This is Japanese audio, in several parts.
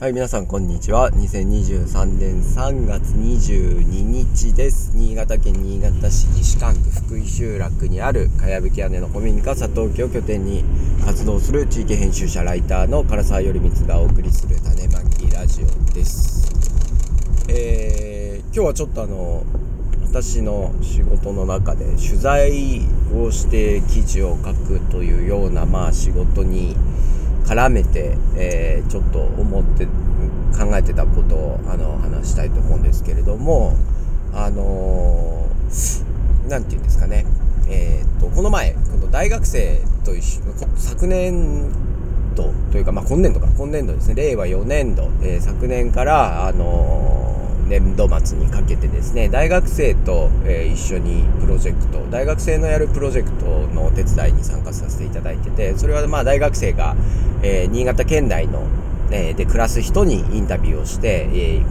はい、皆さんこんにちは。2023年3月22日です。新潟県新潟市西館区福井集落にあるかやぶき屋根の古民家佐藤家を拠点に活動する地域編集者ライターの唐沢頼光がお送りする種まきラジオです。えー、今日はちょっとあの、私の仕事の中で取材をして記事を書くというようなまあ仕事に絡めて、えー、ちょっと思って考えてたことをあの話したいと思うんですけれどもあの何、ー、て言うんですかね。えー、っとこの前この大学生と一緒昨年度というか、まあ、今年度か。今年度ですね。令和4年度、えー、昨年からあの年度末にかけてですね大学生と、えー、一緒にプロジェクト大学生のやるプロジェクトのお手伝いに参加させていただいててそれはまあ大学生が、えー、新潟県内の、えー、で暮らす人にインタビューをして、え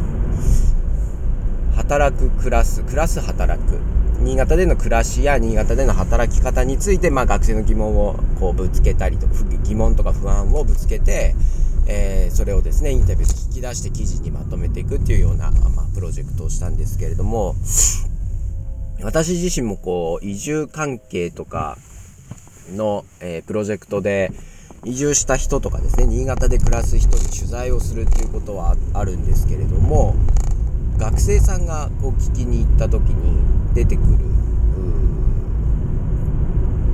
働く暮らす暮らす働く。新潟での暮らしや新潟での働き方について、まあ、学生の疑問をこうぶつけたりとか疑問とか不安をぶつけて、えー、それをですねインタビューで引き出して記事にまとめていくっていうような、まあ、プロジェクトをしたんですけれども私自身もこう移住関係とかの、えー、プロジェクトで移住した人とかですね新潟で暮らす人に取材をするっていうことはあるんですけれども学生さんがこう聞きに行った時に出てくる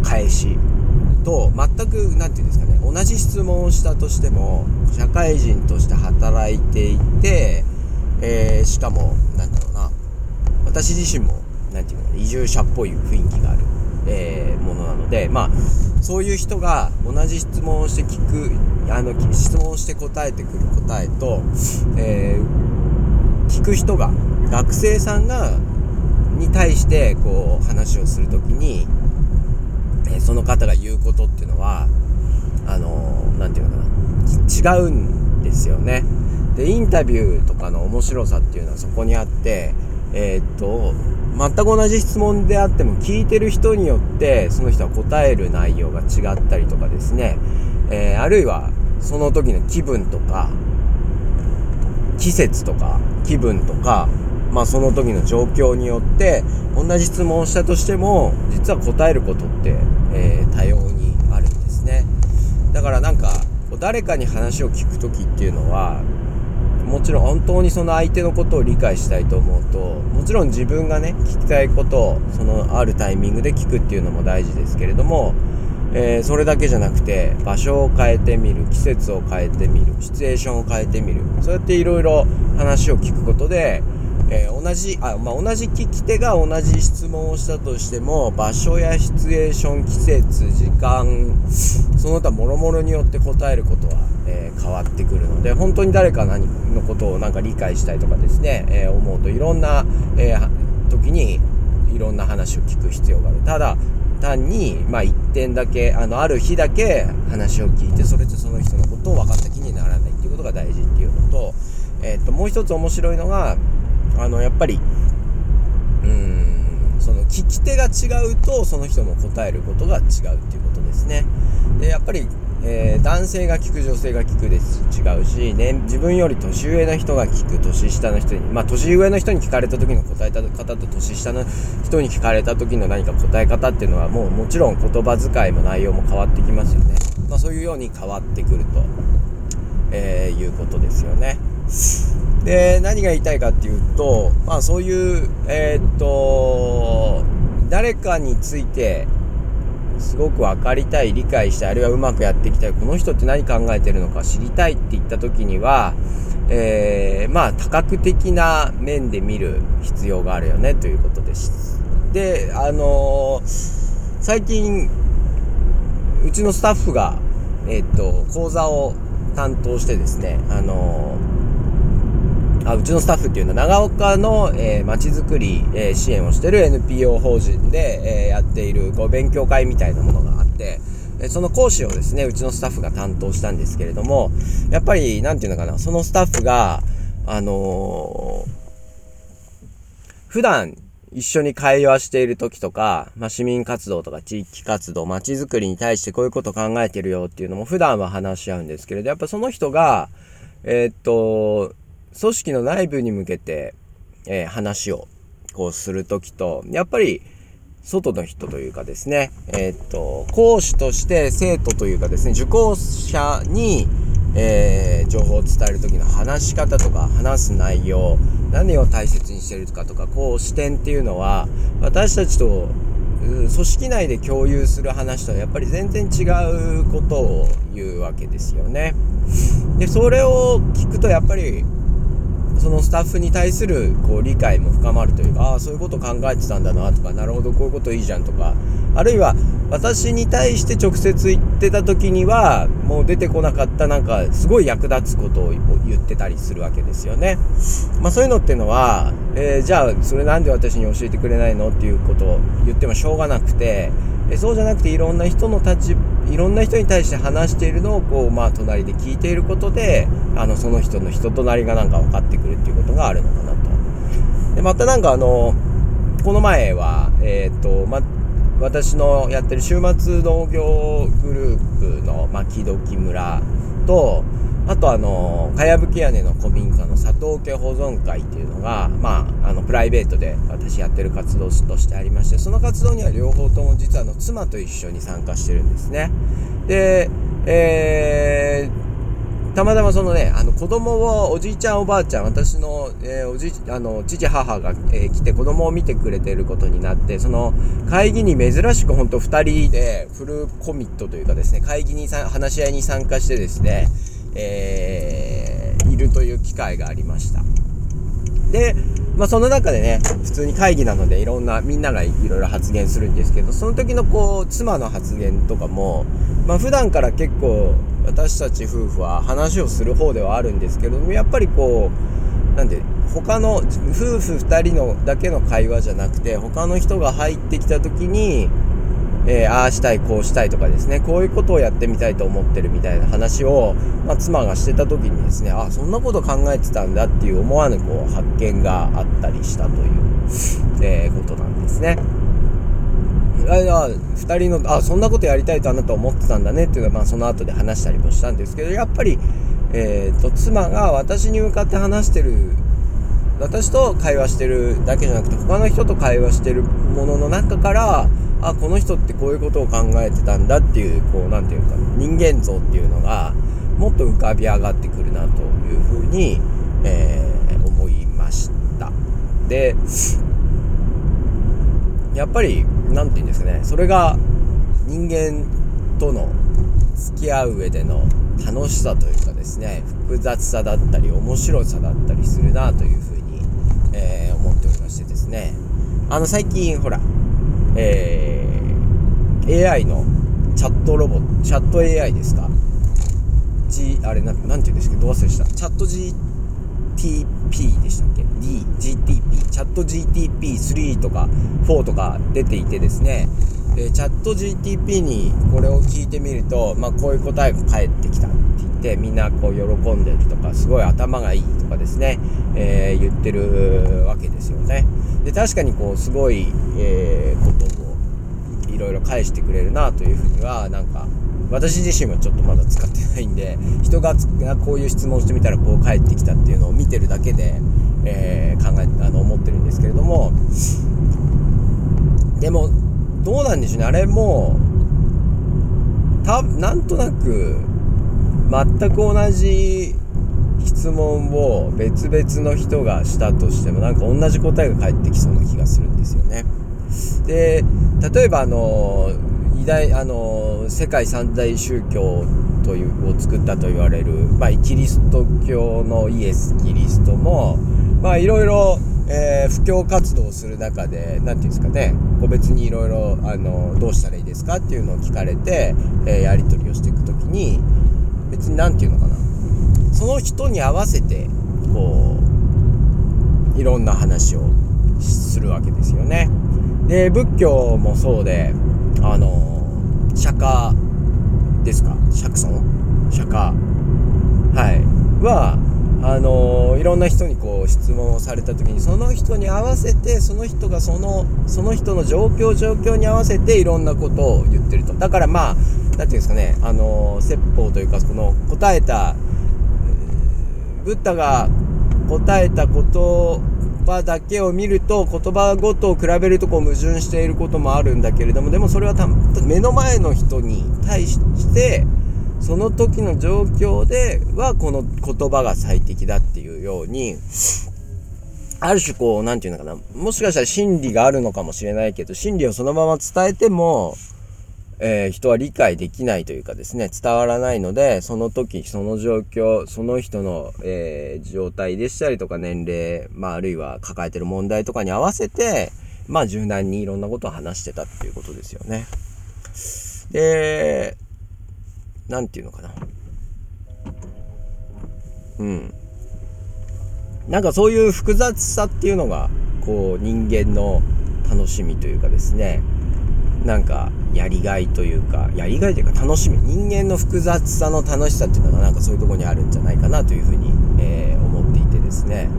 返しと全く何て言うんですかね同じ質問をしたとしても社会人として働いていて、えー、しかもなんだろうな私自身も何て言うのかな移住者っぽい雰囲気がある、えー、ものなのでまあそういう人が同じ質問をして聞くあの質問をして答えてくる答えと、えー、聞く人が学生さんがに対してこう話をする時にえその方が言うことっていうのはあの何て言うのかな。違うんですよね。でインタビューとかの面白さっていうのはそこにあってえー、っと全く同じ質問であっても聞いてる人によってその人は答える内容が違ったりとかですね、えー、あるいはその時の気分とか季節とか気分とかまあ、その時の状況によって同じ質問をしたとしても実は答えることって、えー、多様にあるんですね。だからなんか誰かに話を聞く時っていうのはもちろん本当にその相手のことを理解したいと思うともちろん自分がね聞きたいことをそのあるタイミングで聞くっていうのも大事ですけれども、えー、それだけじゃなくて場所を変えてみる季節を変えてみるシチュエーションを変えてみるそうやっていろいろ話を聞くことでえー、同じあ、まあ、同じ聞き手が同じ質問をしたとしても場所やシチュエーション季節時間その他もろもろによって答えることは、えー、変わってくるので本当に誰か何のことをなんか理解したいとかですね、えー、思うといろんな、え時にいろんな話を聞く必要がある。ただ単に、まあ、一点だけあのある日だけ話を聞いてそれとその人のことを分かった気にならないっていうことが大事っていうのと,、えー、ともう一つ面白いのがあのやっぱりうーんその聞き手が違うとその人も答えることが違うっていうことですね。でやっぱり、えー、男性が聞く女性が聞くです違うし、ね、自分より年上の人が聞く年下の人にまあ年上の人に聞かれた時の答え方と年下の人に聞かれた時の何か答え方っていうのはもうもちろん言葉遣いも内容も変わってきますよね、まあ、そういうように変わってくると、えー、いうことですよね。で何が言いたいかっていうとまあそういうえー、っと誰かについてすごく分かりたい理解したいあるいはうまくやっていきたいこの人って何考えてるのか知りたいって言った時には、えー、まあ多角的な面で見る必要があるよねということです。であのー、最近うちのスタッフがえー、っと講座を担当してですねあのーあうちのスタッフっていうのは長岡の、えー、町づくり、えー、支援をしてる NPO 法人で、えー、やっているこう勉強会みたいなものがあって、えその講師をですねうちのスタッフが担当したんですけれどもやっぱり何て言うのかなそのスタッフがあの普段一緒に会話している時とか、まあ、市民活動とか地域活動、街づくりに対してこういうこと考えてるよっていうのも普段は話し合うんですけれど、やっぱその人が、えー、っと、組織の内部に向けて、えー、話をこうするときと、やっぱり、外の人というかですね、えー、っと、講師として生徒というかですね、受講者に、えー、情報を伝える時の話し方とか話す内容何を大切にしてるかとかこう視点っていうのは私たちと組織内で共有する話とはやっぱり全然違うことを言うわけですよね。でそれを聞くとやっぱりそのスタッフに対するこう理解も深まるというかああそういうこと考えてたんだなとかなるほどこういうこといいじゃんとかあるいは私に対して直接言ってた時にはもう出てこなかったなんかすごい役立つことを言ってたりするわけですよね。まあ、そういうのっていうのは、えー、じゃあそれなんで私に教えてくれないのっていうことを言ってもしょうがなくて、えそうじゃなくていろんな人の立場いろんな人に対して話しているのをこうまあ隣で聞いていることであのその人の人となりがなんか分かってくるっていうことがあるのかなと。でまたなんかあのこの前はえ、ー、とま私のやってる週末農業グループの牧時村とあとあの、かやぶき屋根の古民家の佐藤家保存会っていうのが、まあ、あの、プライベートで私やってる活動としてありまして、その活動には両方とも実はあの、妻と一緒に参加してるんですね。で、えー、たまたまそのね、あの子供をおじいちゃんおばあちゃん、私の、えー、おじあの父母が、えー、来て子供を見てくれてることになって、その会議に珍しく本当2人でフルコミットというかですね、会議にさ話し合いに参加してですね、えー、いるという機会がありました。で、まあその中でね、普通に会議なのでいろんな、みんながいろいろ発言するんですけど、その時のこう、妻の発言とかも、まあ普段から結構、私たち夫婦は話をする方ではあるんですけどもやっぱりこうなんで他の夫婦2人のだけの会話じゃなくて他の人が入ってきた時に、えー、ああしたいこうしたいとかですねこういうことをやってみたいと思ってるみたいな話を、まあ、妻がしてた時にですねあそんなこと考えてたんだっていう思わぬこう発見があったりしたという、えー、ことなんですね。ああ2人のあそんなことやりたいとあなた思ってたんだねっていうのは、まあ、その後で話したりもしたんですけどやっぱり、えーと、妻が私に向かって話してる私と会話してるだけじゃなくて他の人と会話してるものの中からあこの人ってこういうことを考えてたんだっていうこう何て言うか人間像っていうのがもっと浮かび上がってくるなというふうに、えー、思いました。でやっぱり何て言うんですかねそれが人間との付き合う上での楽しさというかですね複雑さだったり面白さだったりするなというふうに、えー、思っておりましてですね。あの最近ほら、えー、AI のチャットロボットチャット AI ですか？G あれななんて言うんですけどどう忘れした？チャット GTP でしたっけ？D GTP チャット GTP3 とか4とか出ていてですね。でチャット GTP にこれを聞いてみると、まあ、こういう答えが返ってきた。てみんなこう喜んでるとかすごい頭がいいとかですね、えー、言ってるわけですよね。で確かにこうすごい、えー、ことをいろいろ返してくれるなというふうにはなんか私自身はちょっとまだ使ってないんで人がこういう質問してみたらこう返ってきたっていうのを見てるだけで、えー、考えあの思ってるんですけれどもでもどうなんでしょうね。あれもたなんとなく全く同じ質問を別々の人がしたとしてもなんか同じ答えが返ってきそうな気がするんですよね。で例えばあの偉大あの世界三大宗教というを作ったと言われる、まあ、キリスト教のイエス・キリストもまあいろいろえ、布教活動をする中で何て言うんですかね個別にいろいろどうしたらいいですかっていうのを聞かれて、えー、やり取りをしていく時に別に何て言うのかな。その人に合わせてこういろんな話をするわけですよね。で仏教もそうであの釈迦ですか？釈尊？釈迦。はい。はあのいろんな人にこう質問をされた時にその人に合わせてその人がそのその人の状況状況に合わせていろんなことを言ってると。だからまあ何て言うんですかねあの説法というかこの答えたブッダが答えた言葉だけを見ると言葉ごとを比べるとこう矛盾していることもあるんだけれどもでもそれは目の前の人に対してその時の状況ではこの言葉が最適だっていうようにある種こう何て言うのかなもしかしたら真理があるのかもしれないけど真理をそのまま伝えてもえー、人は理解できないというかですね、伝わらないので、その時、その状況、その人の、えー、状態でしたりとか年齢、まあ、あるいは抱えてる問題とかに合わせて、まあ、柔軟にいろんなことを話してたっていうことですよね。で、なんていうのかな。うん。なんかそういう複雑さっていうのが、こう、人間の楽しみというかですね、なんかやりがいというかやりがいというか楽しみ。人間の複雑さの楽しさっていうのがなんかそういうとこにあるんじゃないかなというふうに、えー、思っていてですね。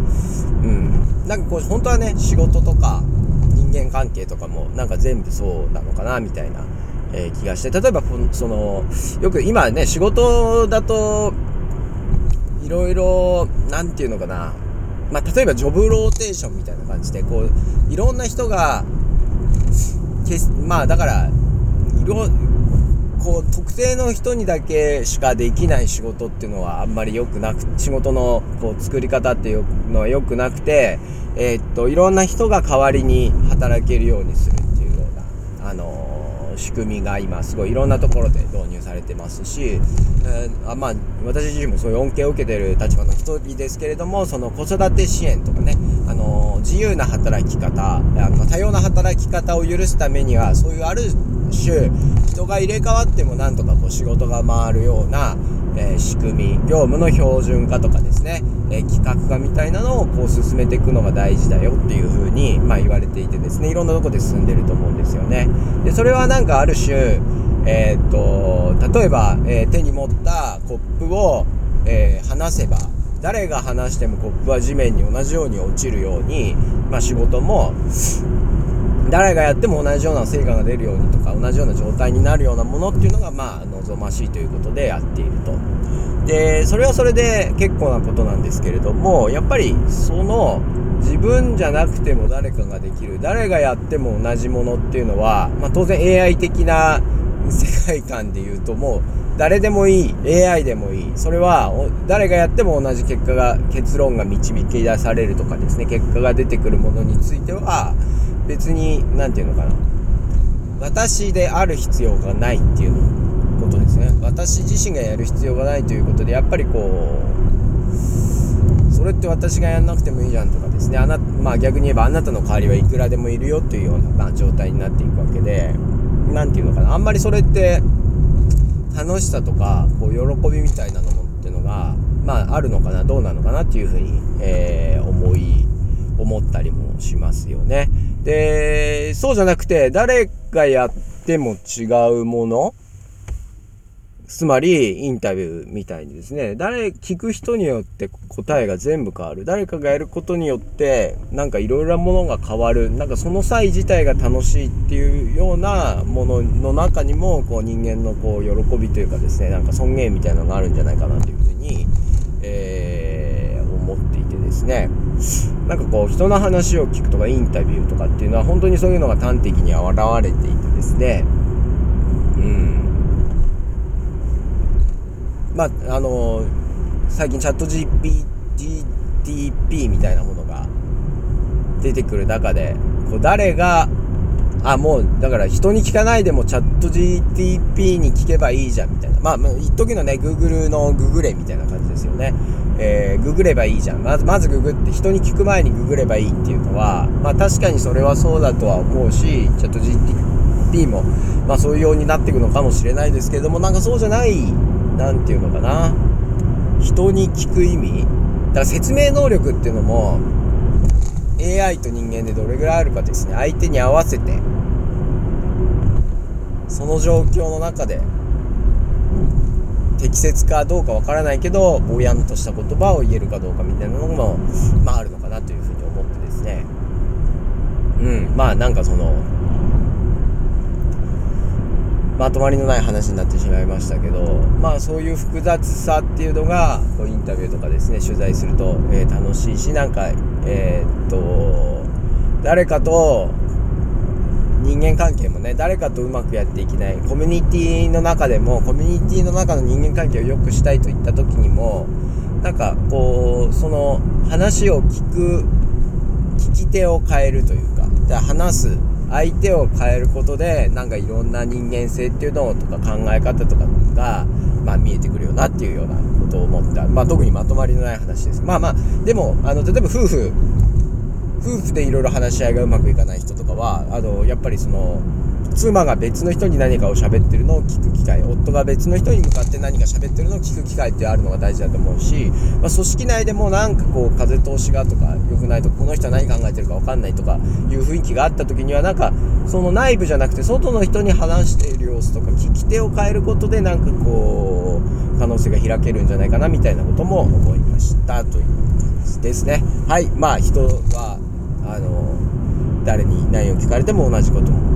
うん。なんかこう本当はね仕事とか人間関係とかもなんか全部そうなのかなみたいな、えー、気がして。例えばそのよく今ね仕事だといろいろ何て言うのかな。まあ、例えばジョブローテーションみたいな感じでこういろんな人がまあだからこう特定の人にだけしかできない仕事っていうのはあんまり良くなく仕事のこう作り方っていうのは良くなくて、えー、っといろんな人が代わりに働けるようにするっていうような、あのー、仕組みが今すごいいろんなところで導入されてますし、えー、あまあ私自身もそういう恩恵を受けてる立場の一人ですけれどもその子育て支援とかね、あの自由な働き方あの多様な働き方を許すためにはそういうある種人が入れ替わってもなんとかこう仕事が回るような、えー、仕組み業務の標準化とかですね、えー、企画化みたいなのをこう進めていくのが大事だよっていう風にまあ言われていてですねいろんなとこで進んでると思うんですよねでそれはなんかある種えー、っと例えば、え手に持ったコップを、え離せば誰が離してもコップは地面に同じように落ちるように、まあ、仕事も誰がやっても同じような成果が出るようにとか同じような状態になるようなものっていうのがまあ望ましいということでやっていると。でそれはそれで結構なことなんですけれどもやっぱりその自分じゃなくても誰かができる誰がやっても同じものっていうのは、まあ、当然 AI 的な世界観で言うともう誰でもいい AI でもいいそれは誰がやっても同じ結果が結論が導き出されるとかですね結果が出てくるものについては別に何て言うのかな。私である必要がないっていうことですね。私自身がやる必要がないということでやっぱりこうそれって私がやんなくてもいいじゃんとかですね。あな、まあ、逆に言えばあなたの代わりはいくらでもいるよというような、まあ、状態になっていくわけで何て言うのかな。あんまりそれって楽しさとかこう喜びみたいなのもってのがまああるのかなどうなのかなっていうふうに、えー、思い思ったりもしますよね。でそうじゃなくて誰がやっても違うもの？つまりインタビューみたいにですね。誰聞く人によって答えが全部変わる。誰かがやることによってなんかいろいろなものが変わる。なんかその際自体が楽しいっていうようなものの中にもこう人間のこう喜びというかですねなんか尊厳みたいなのがあるんじゃないかなというふうに、えー、思っていてですね。なんかこう人の話を聞くとかインタビューとかっていうのは本当にそういうのが端的に現れていてですね。うん。まあ、あの最近チャット GPTP みたいなものが出てくる中で、こう誰が、あ、もう、だから人に聞かないでもチャット GTP に聞けばいいじゃんみたいな。まあ、一時のね、Google のググれみたいな感じですよね。えー、ググればいいじゃん。まず、まずググって人に聞く前にググればいいっていうのは、まあ確かにそれはそうだとは思うし、チャット GTP も、まあそういうようになっていくのかもしれないですけれども、なんかそうじゃない何て言うのかな人に聞く意味だから説明能力っていうのも AI と人間でどれぐらいあるかですね。相手に合わせてその状況の中で適切かどうかわからないけどぼやんとした言葉を言えるかどうかみたいなのもまああるのかなというふうに思ってですね。うん。まあなんかそのまとまりのない話になってしまいましたけどまあそういう複雑さっていうのがこうインタビューとかですね取材すると、えー、楽しいしなんかえー、っと誰かと人間関係もね誰かとうまくやっていけないコミュニティの中でもコミュニティの中の人間関係を良くしたいといった時にもなんかこうその話を聞く聞き手を変えるというか話す相手を変えることでなんかいろんな人間性っていうのとか考え方とかが、まあ、見えてくるよなっていうようなことを思った、まあ、特にまとまりのない話です。まあまあでもあの例えば夫婦夫婦でいろいろ話し合いがうまくいかない人とかはあのやっぱりその妻が別の人に何かを喋ってるのを聞く機会夫が別の人に向かって何か喋ってるのを聞く機会ってあるのが大事だと思うし、まあ、組織内でもなんかこう風通しがとか良くないとかこの人は何考えてるか分かんないとかいう雰囲気があった時にはなんかその内部じゃなくて外の人に話している様子とか聞き手を変えることでなんかこう可能性が開けるんじゃないかなみたいなことも思いましたという感じですね。はい。まあ人はあの誰に何を聞かれても同じこと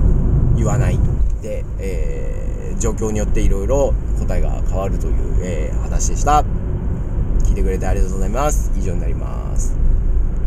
言わないで、えー、状況によっていろいろ答えが変わるという、えー、話でした。聞いてくれてありがとうございます。以上になります。